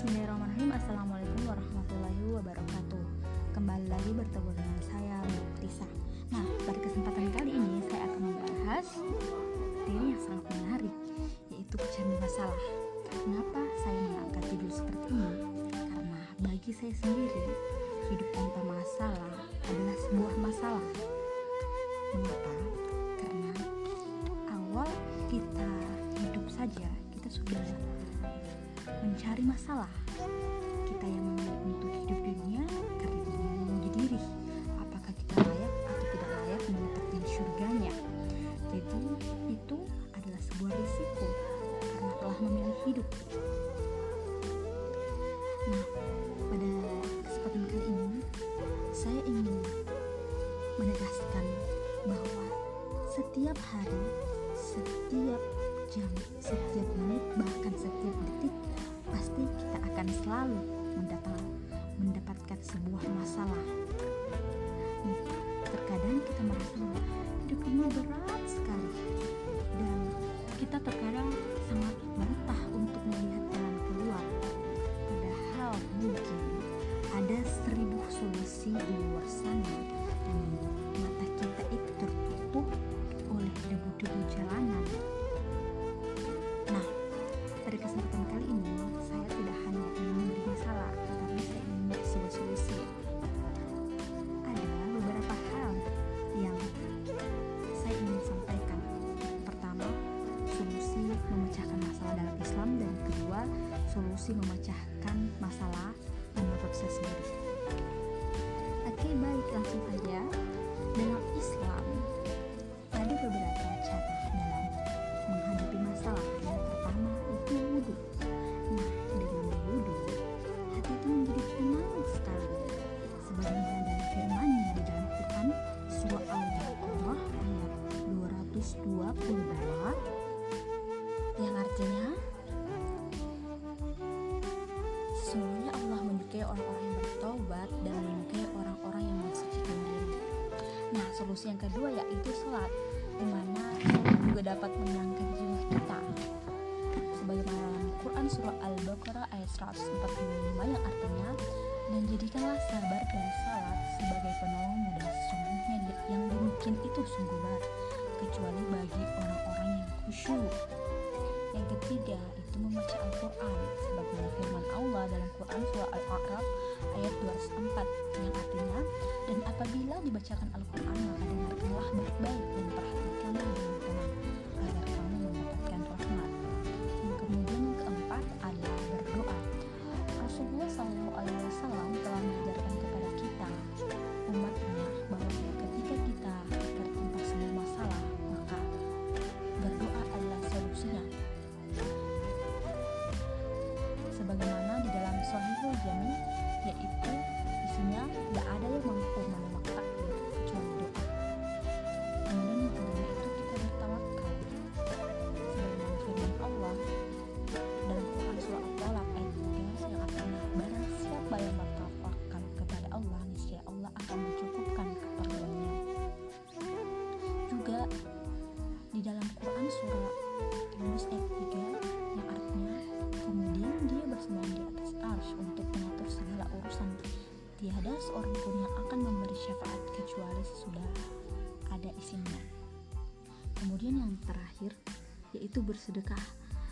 Bismillahirrahmanirrahim. Assalamualaikum warahmatullahi wabarakatuh. Kembali lagi bertemu dengan saya Lisa Nah pada kesempatan kali ini saya akan membahas materi yang sangat menarik Yaitu pecahan masalah. Kenapa saya mengangkat judul seperti ini? Karena bagi saya sendiri Hidup tanpa masalah adalah sebuah masalah. Mengapa? Karena awal kita hidup saja kita sudah mencari masalah. Kita yang memilih untuk hidup dunia karena ingin menguji diri apakah kita layak atau tidak layak mendapatkan surganya. Jadi itu adalah sebuah risiko karena telah memilih hidup. Nah, pada kesempatan kali ini saya ingin menegaskan bahwa setiap hari, setiap jam, setiap menit, bahkan setiap detik pasti kita akan selalu mendatang, mendapatkan sebuah masalah. Terkadang kita merasa hidup ini berat sekali dan kita terkadang sangat mentah untuk melihat jalan keluar. Padahal mungkin ada seribu solusi di luar sana dan mata kita itu tertutup oleh debu-debu jalanan. Pada kesempatan kali ini saya tidak hanya ingin memberi masalah, tetapi saya ingin memberi sebuah solusi. Ada beberapa hal yang saya ingin sampaikan. Pertama, solusi memecahkan masalah dalam Islam dan kedua, solusi memecahkan 222 yang artinya Sesungguhnya Allah menyukai orang-orang yang bertobat dan menyukai orang-orang yang mensucikan diri. Nah, solusi yang kedua yaitu sholat, di mana sholat juga dapat menenangkan jiwa kita. Sebagaimana dalam Quran surah Al-Baqarah ayat 145 yang artinya dan jadikanlah sabar dan salat sebagai penolongmu dan sesungguhnya yang demikian itu sungguh berat kecuali bagi orang-orang yang khusyuk. Yang ketiga itu membaca Al-Quran sebagaimana firman Allah dalam Quran surah Al-A'raf ayat 204 yang artinya dan apabila dibacakan Al-Quran maka dengarkanlah baik-baik dan perhatikanlah dengan tenang ada izinnya kemudian yang terakhir yaitu bersedekah.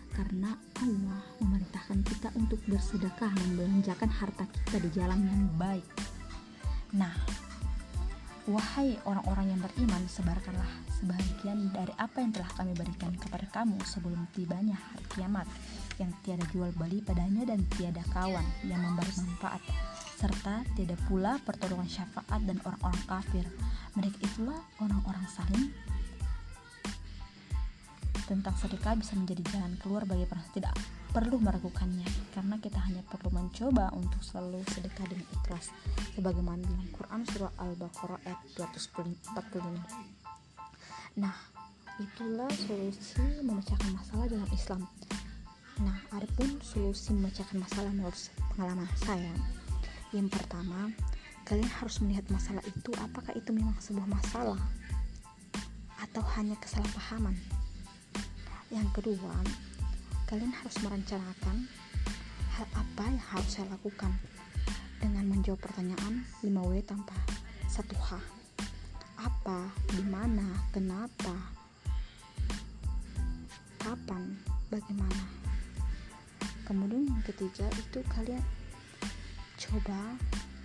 Karena Allah memerintahkan kita untuk bersedekah membelanjakan harta kita di jalan yang baik. Nah Wahai orang-orang yang beriman, sebarkanlah sebagian dari apa yang telah kami berikan kepada kamu sebelum tibanya hari kiamat yang tiada jual beli padanya dan tiada kawan yang memberi manfaat serta tiada pula pertolongan syafaat dan orang-orang kafir. Mereka itulah orang-orang saling tentang sedekah bisa menjadi jalan keluar bagi para tidak perlu meragukannya karena kita hanya perlu mencoba untuk selalu sedekah dengan ikhlas sebagaimana dalam Quran surah Al-Baqarah ayat 245 nah itulah solusi memecahkan masalah dalam Islam. Nah adapun solusi memecahkan masalah menurut pengalaman saya yang pertama kalian harus melihat masalah itu apakah itu memang sebuah masalah atau hanya kesalahpahaman yang kedua kalian harus merencanakan hal apa yang harus saya lakukan dengan menjawab pertanyaan 5W tanpa satu H apa, di mana, kenapa, kapan, bagaimana. Kemudian yang ketiga itu kalian coba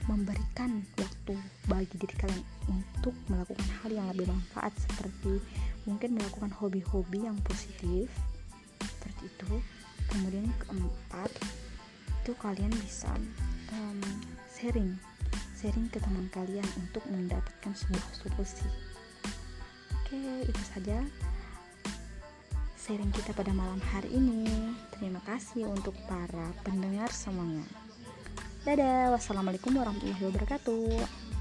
memberikan waktu bagi diri kalian untuk melakukan hal yang lebih manfaat seperti mungkin melakukan hobi-hobi yang positif seperti itu. Kemudian keempat itu kalian bisa um, sharing sharing ke teman kalian untuk mendapatkan sebuah solusi. Oke itu saja sharing kita pada malam hari ini. Terima kasih untuk para pendengar semuanya Dadah, wassalamualaikum warahmatullahi wabarakatuh.